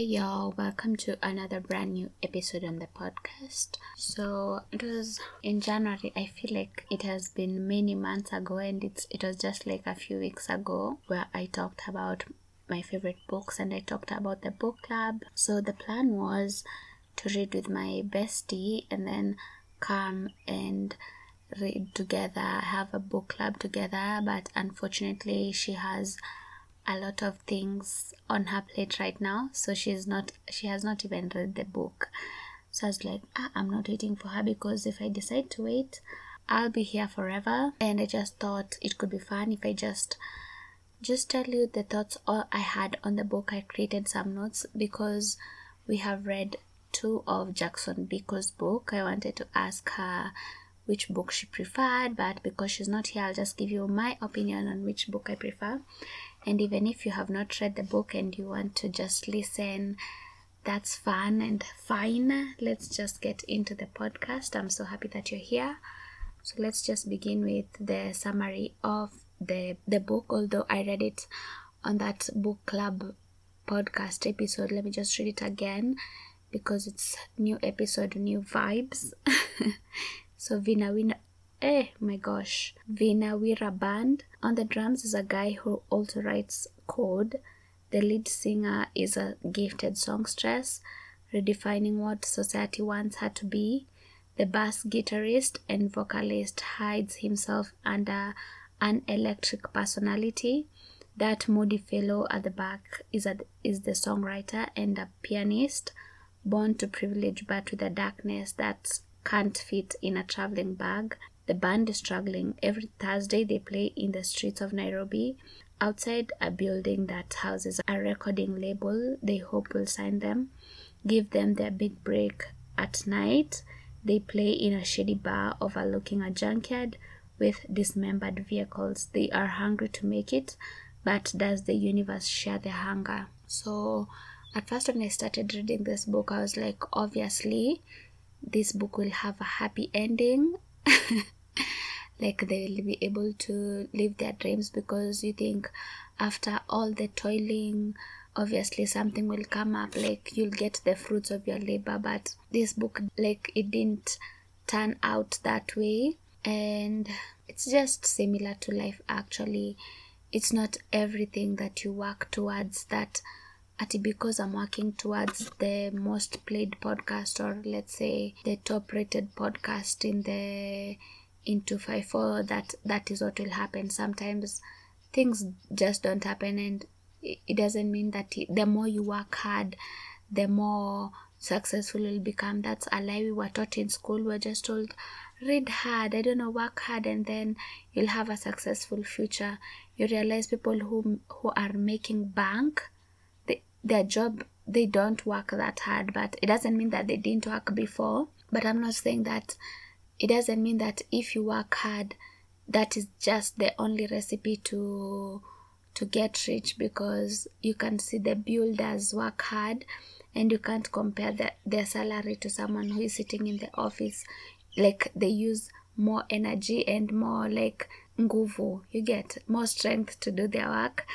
Hey y'all, welcome to another brand new episode on the podcast. So it was in January. I feel like it has been many months ago, and it's it was just like a few weeks ago where I talked about my favorite books and I talked about the book club. So the plan was to read with my bestie and then come and read together, have a book club together. But unfortunately, she has a lot of things on her plate right now so she's not she has not even read the book. So i was like ah, i'm not waiting for her because if i decide to wait i'll be here forever. And i just thought it could be fun if i just just tell you the thoughts i had on the book. I created some notes because we have read two of jackson biko's book. I wanted to ask her which book she preferred but because she's not here i'll just give you my opinion on which book i prefer and even if you have not read the book and you want to just listen, that's fun and fine. Let's just get into the podcast. I'm so happy that you're here. So let's just begin with the summary of the the book. Although I read it on that book club podcast episode, let me just read it again because it's new episode, new vibes. so Vina Wina Eh, my gosh. Vina Wira Band. On the drums is a guy who also writes code. The lead singer is a gifted songstress, redefining what society wants her to be. The bass guitarist and vocalist hides himself under an electric personality. That moody fellow at the back is, a, is the songwriter and a pianist, born to privilege but with a darkness that can't fit in a traveling bag. The band is struggling. Every Thursday they play in the streets of Nairobi outside a building that houses a recording label they hope will sign them, give them their big break at night. They play in a shady bar overlooking a junkyard with dismembered vehicles. They are hungry to make it, but does the universe share their hunger? So, at first, when I started reading this book, I was like, obviously, this book will have a happy ending. like they will be able to live their dreams because you think after all the toiling obviously something will come up like you'll get the fruits of your labor. But this book like it didn't turn out that way. And it's just similar to life actually. It's not everything that you work towards that at because I'm working towards the most played podcast or let's say the top rated podcast in the into 254 that that is what will happen. Sometimes things just don't happen and it doesn't mean that the more you work hard the more successful you'll become. That's a lie. We were taught in school we're just told read hard. I don't know work hard and then you'll have a successful future. You realize people who who are making bank their job they don't work that hard but it doesn't mean that they didn't work before. But i'm not saying that it doesn't mean that if you work hard that is just the only recipe to to get rich because you can see the builders work hard and you can't compare the, their salary to someone who is sitting in the office. Like they use more energy and more like nguvu. You get more strength to do their work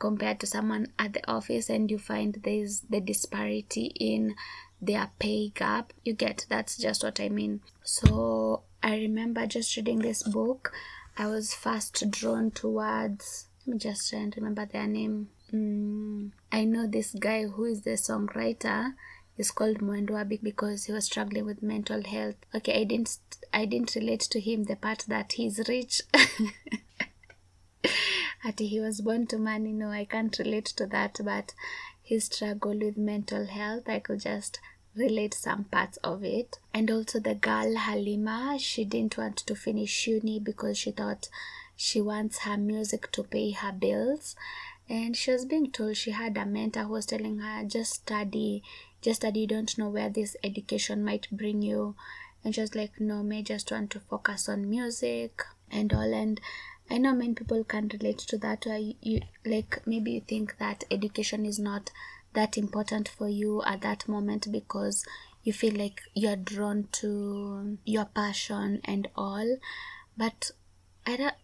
compared to someone at the office and you find there's the disparity in their pay gap you get that's just what i mean so i remember just reading this book i was first drawn towards let me just try and remember their name mm, i know this guy who is the songwriter is called Mwendwa because he was struggling with mental health. Okay, I didn't I didn't relate to him the part that he's rich. that he was born to money. No, I can't relate to that, but his struggle with mental health, I could just relate some parts of it. And also the girl Halima, she didn't want to finish uni because she thought she wants her music to pay her bills. And she was being told she had a mentor who was telling her, just study, just study, you don't know where this education might bring you. And she was like, no, may just want to focus on music and all. And I know many people can relate to that. Where you like maybe you think that education is not that important for you at that moment because you feel like you're drawn to your passion and all but i don't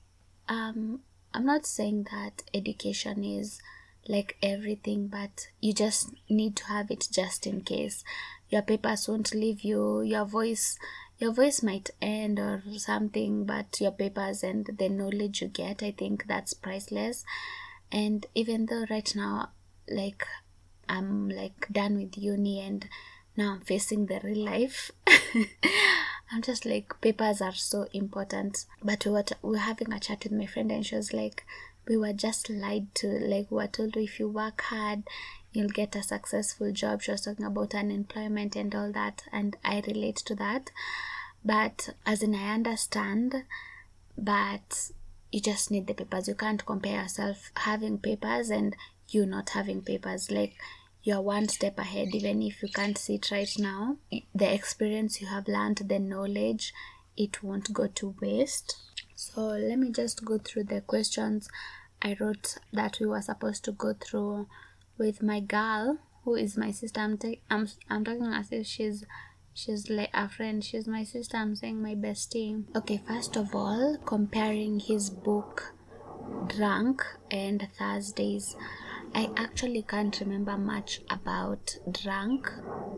um i'm not saying that education is like everything but you just need to have it just in case your papers won't leave you your voice your voice might end or something but your papers and the knowledge you get i think that's priceless. And even though right now like i'm like done with uni and now i'm facing the real life i'm just like papers are so important. But we were, t- we were having a chat with my friend and she was like we were just lied to. Like we were told if you work hard you'll get a successful job she was talking about unemployment and all that and i relate to that. But as in i understand but you just need the papers. You can't compare yourself having papers and you not having papers. Like you're one step ahead. Even if you can't see it right now the experience you have learned the knowledge it won't go to waste. So let me just go through the questions i wrote that we were supposed to go through with my girl who is my sister. I'm, ta- I'm, I'm talking as if she's she's like a friend. She's my sister. I'm saying my bestie. Okay first of all comparing his book drunk and thursdays. I actually can't remember much about drunk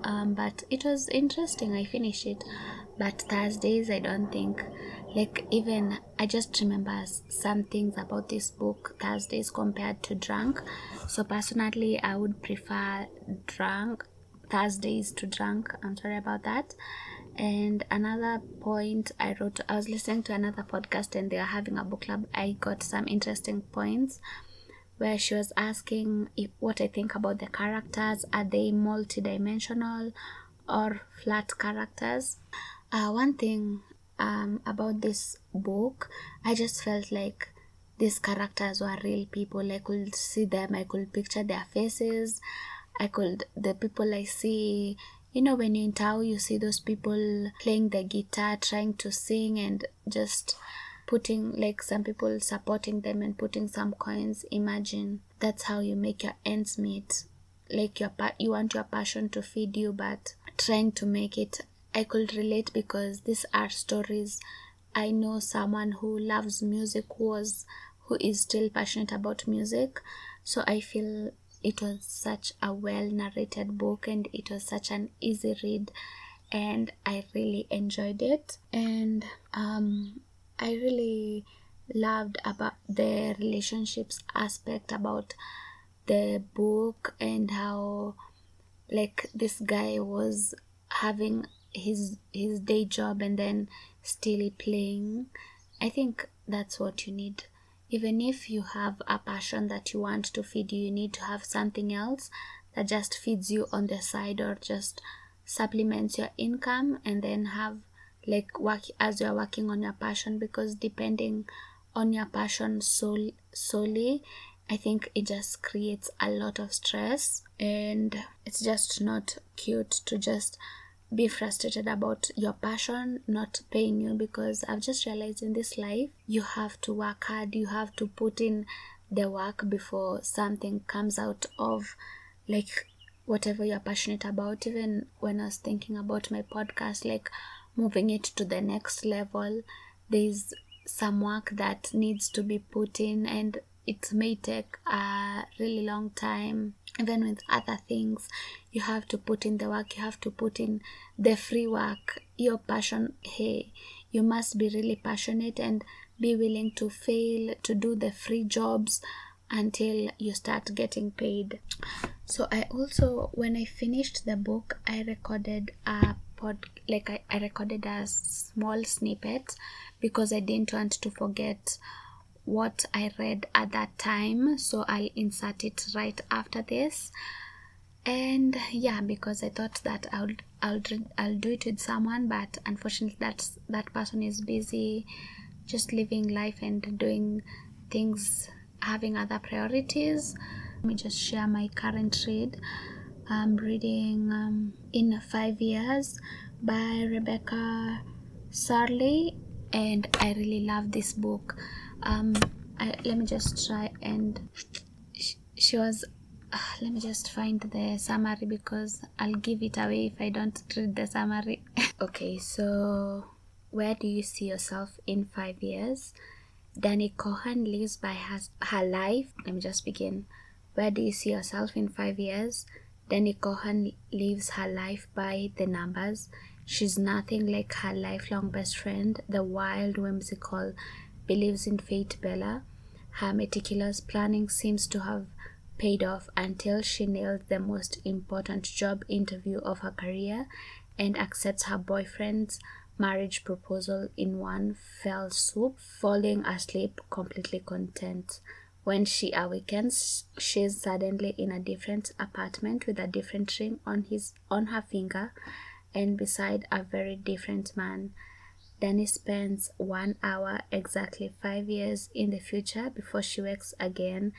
um, but it was interesting. I finished it. But thursdays i don't think like even i just remember some things about this book thursdays compared to drunk so personally i would prefer drunk thursdays to drunk. I'm sorry about that. And another point i wrote i was listening to another podcast and they are having a book club. I got some interesting points where she was asking if, what i think about the characters. Are they multidimensional or flat characters? Uh, one thing um, about this book i just felt like these characters were real people. I could see them i could picture their faces i could the people i see you know when you're in town you see those people playing the guitar trying to sing and just putting like some people supporting them and putting some coins. Imagine that's how you make your ends meet. Like your you want your passion to feed you but trying to make it i could relate because these are stories i know someone who loves music was who is still passionate about music. So i feel it was such a well narrated book and it was such an easy read and i really enjoyed it. And um i really loved about the relationships aspect about the book and how like this guy was having his his day job and then still playing. I think that's what you need even if you have a passion that you want to feed you you need to have something else that just feeds you on the side or just supplements your income and then have like work as you're working on your passion because depending on your passion sol- solely i think it just creates a lot of stress and it's just not cute to just be frustrated about your passion not paying you because I've just realized in this life you have to work hard, you have to put in the work before something comes out of like whatever you're passionate about. Even when I was thinking about my podcast, like moving it to the next level, there's some work that needs to be put in and it may take a really long time. Even with other things you have to put in the work you have to put in the free work your passion hey you must be really passionate and be willing to fail to do the free jobs until you start getting paid. So i also when i finished the book i recorded a pod like i, I recorded a small snippet because i didn't want to forget what I read at that time, so I'll insert it right after this. And yeah, because I thought that I'll I'll I'll do it with someone, but unfortunately, that's that person is busy, just living life and doing things, having other priorities. Let me just share my current read. I'm reading um, in five years by Rebecca Serle, and I really love this book um I, let me just try and she was uh, let me just find the summary because I'll give it away if I don't read the summary. okay, so where do you see yourself in five years? Dannie Kohan lives by her, her life. Let me just begin. Where do you see yourself in five years? Dannie Kohan lives her life by the numbers. She's nothing like her lifelong best friend, the wild, whimsical, believes in fate Bella. Her meticulous planning seems to have paid off until she nails the most important job interview of her career and accepts her boyfriend's marriage proposal in one fell swoop, falling asleep completely content. When she awakens, she's suddenly in a different apartment with a different ring on his on her finger and beside a very different man. Dannie spends one hour exactly five years in the future before she wakes again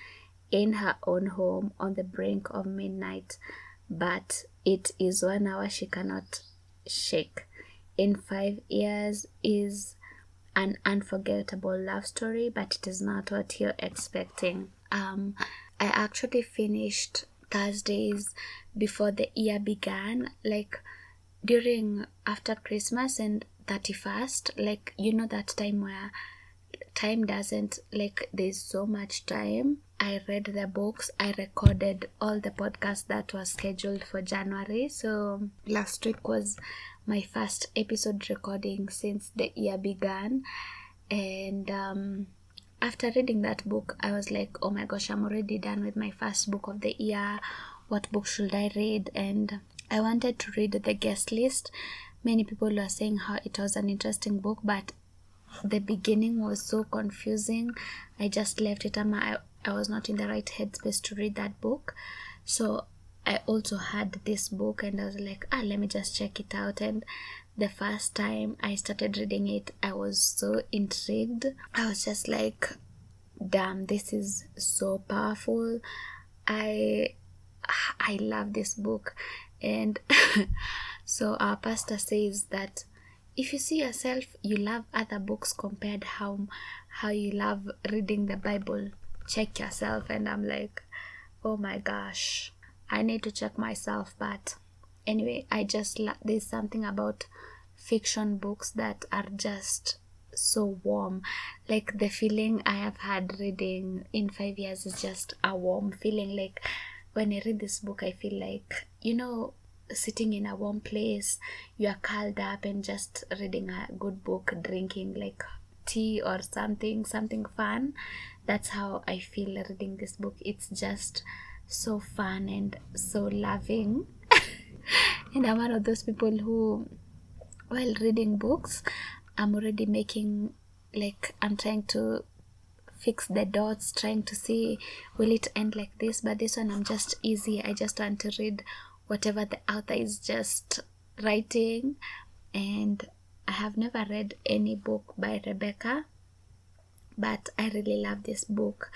in her own home on the brink of midnight. But it is one hour she cannot shake. In five years is an unforgettable love story, but it is not what you're expecting. Um, I actually finished Thursdays before the year began, like during after Christmas and 31st, like you know that time where time doesn't like there's so much time I read the books. I recorded all the podcasts that were scheduled for January. So last week was my first episode recording since the year began. And um, after reading that book, I was like, oh my gosh, I'm already done with my first book of the year. What book should I read? And I wanted to read the guest list. Many people were saying how it was an interesting book, but the beginning was so confusing. I just left it. I, I was not in the right headspace to read that book. So I also had this book and I was like, ah, let me just check it out. And the first time I started reading it, I was so intrigued. I was just like, damn, this is so powerful. I I love this book. And so our pastor says that if you see yourself you love other books compared how how you love reading the Bible, check yourself. And i'm like oh my gosh i need to check myself. But anyway i just there's something about fiction books that are just so warm. Like the feeling i have had reading in five years is just a warm feeling. Like when i read this book i feel like you know sitting in a warm place you are curled up and just reading a good book drinking like tea or something something fun. That's how i feel reading this book. It's just so fun and so loving. And i'm one of those people who while reading books i'm already making like i'm trying to fix the dots trying to see will it end like this but this one i'm just easy i just want to read whatever the author is just writing and I have never read any book by Rebecca, but I really love this book.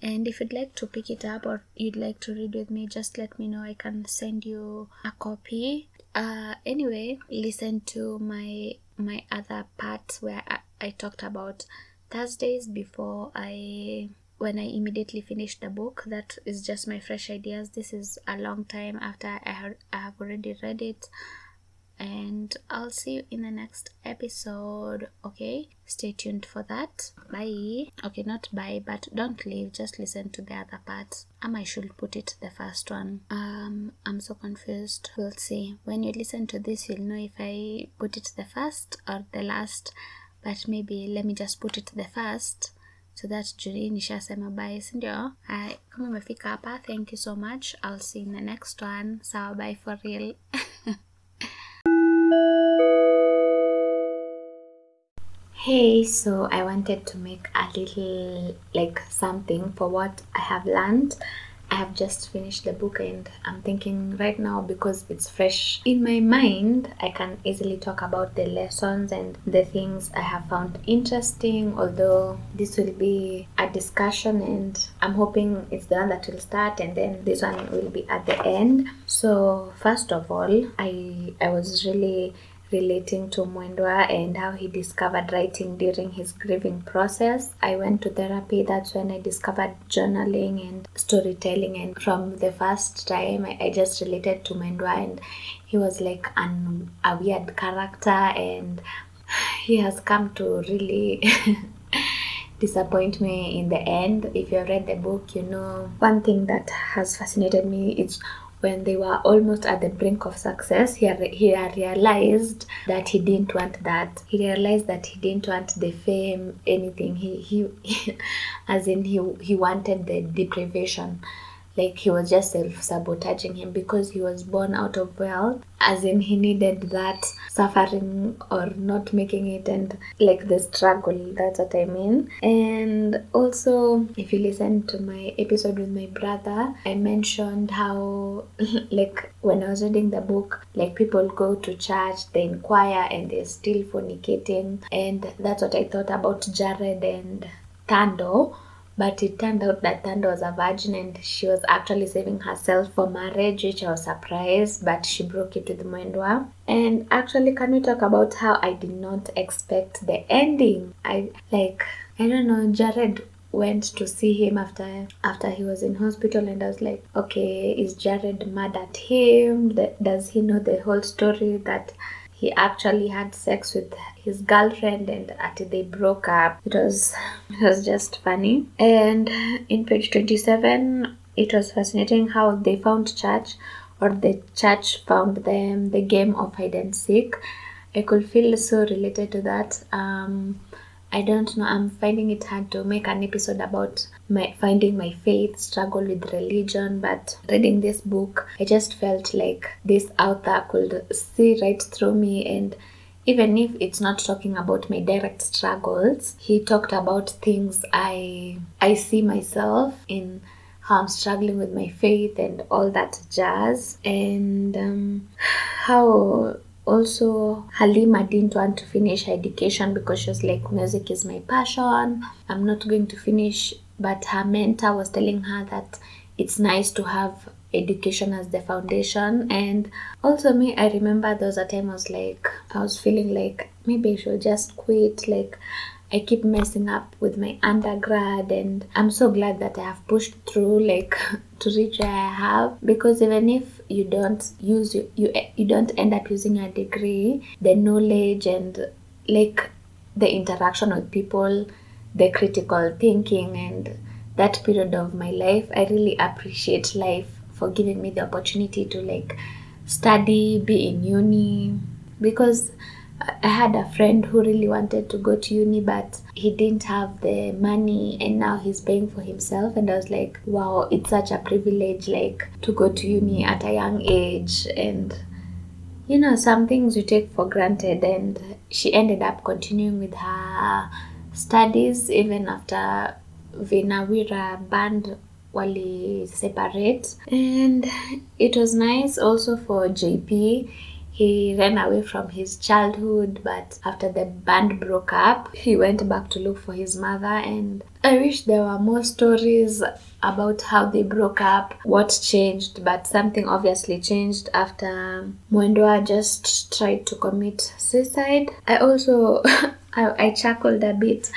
And if you'd like to pick it up or you'd like to read with me, just let me know. I can send you a copy. Uh, anyway, listen to my my other parts where I, I talked about Thursdays before I when I immediately finished the book. That is just my fresh ideas. This is a long time after I, have I have already read it and I'll see you in the next episode. Okay, stay tuned for that. Bye. Okay, not bye, but don't leave. Just listen to the other parts. Um, I should put it the first one. Um, I'm so confused. We'll see. When you listen to this, you'll know if I put it the first or the last. But maybe let me just put it the first so that juni nishasema bye sindio hai kama umefika hapa thank you so much. I'll see you in the next one. Sawa bye for real. Hey, so I wanted to make a little like something for what I have learned. I have just finished the book and I'm thinking right now because it's fresh in my mind, I can easily talk about the lessons and the things I have found interesting. Although this will be a discussion, and I'm hoping it's the one that will start, and then this one will be at the end. So, first of all, I I was really relating to Mwendwa and how he discovered writing during his grieving process. I went to therapy. That's when I discovered journaling and storytelling. And from the first time, I, just related to Mwendwa, and he was like an, a weird character, and he has come to really disappoint me in the end. If you've read the book, you know one thing that has fascinated me is when they were almost at the brink of success, he, he realized that he didn't want that. He realized that he didn't want the fame, anything. He, he as in he, he wanted the deprivation like he was just self sabotaging him because he was born out of wealth as in he needed that suffering or not making it and like the struggle that's what i mean. And also if you listen to my episode with my brother i mentioned how like when i was reading the book like people go to church they inquire and they're still fornicating. And that's what i thought about jared and Thando but it turned out that Thando was a virgin and she was actually saving herself for marriage, which I was surprised, but she broke it with Mwendwa. And actually, can we talk about how I did not expect the ending? I like, I don't know, Jared went to see him after after he was in hospital and I was like, okay, is Jared mad at him? Does he know the whole story that he actually had sex with his girlfriend and after they broke up. It was it was just funny. And in page 27 it was fascinating how they found church or the church found them the game of hide and seek. I could feel so related to that. Um I don't know. I'm finding it hard to make an episode about my finding my faith, struggle with religion, but reading this book, I just felt like this author could see right through me and even if it's not talking about my direct struggles, he talked about things I I see myself in how I'm struggling with my faith and all that jazz. And um, how also halima didn't want to finish her education because she was like music is my passion. I'm not going to finish. But her mentor was telling her that it's nice to have education as the foundation. And also me i remember there was a time i was like i was feeling like maybe i should just quit. Like I keep messing up with my undergrad and I'm so glad that I have pushed through like to reach where I have. Because even if you don't use you you, you don't end up using a degree the knowledge and like the interaction with people the critical thinking and that period of my life I really appreciate life for giving me the opportunity to like study be in uni because I had a friend who really wanted to go to uni, but he didn't have the money, and now he's paying for himself. And I was like, wow, it's such a privilege, like to go to uni at a young age. And you know, some things you take for granted. And she ended up continuing with her studies even after Vinawira band wali separate and it was nice also for jp he ran away from his childhood, but after the band broke up, he went back to look for his mother. And I wish there were more stories about how they broke up, what changed, but something obviously changed after Mwendwa just tried to commit suicide. I also I, I chuckled a bit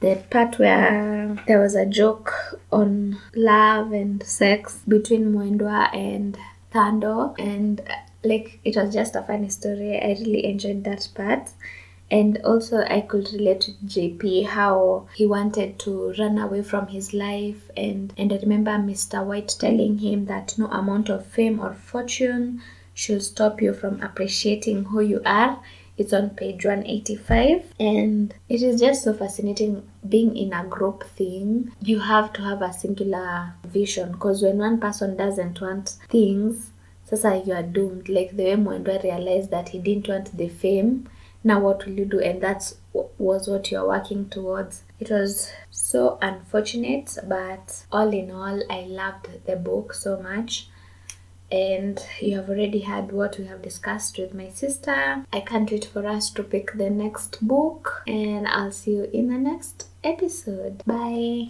the part where there was a joke on love and sex between Mwendwa and Thando and like it was just a funny story. I really enjoyed that part. And also, I could relate to JP how he wanted to run away from his life. And, and I remember Mr. White telling him that no amount of fame or fortune should stop you from appreciating who you are. It's on page 185. And it is just so fascinating being in a group thing. You have to have a singular vision because when one person doesn't want things, sasa you are doomed like the way mwendwa realized that he didn't want the fame now what will you do and that's was what you're working towards it was so unfortunate but all in all i loved the book so much and you have already heard what we have discussed with my sister. I can't wait for us to pick the next book and i'll see you in the next episode. Bye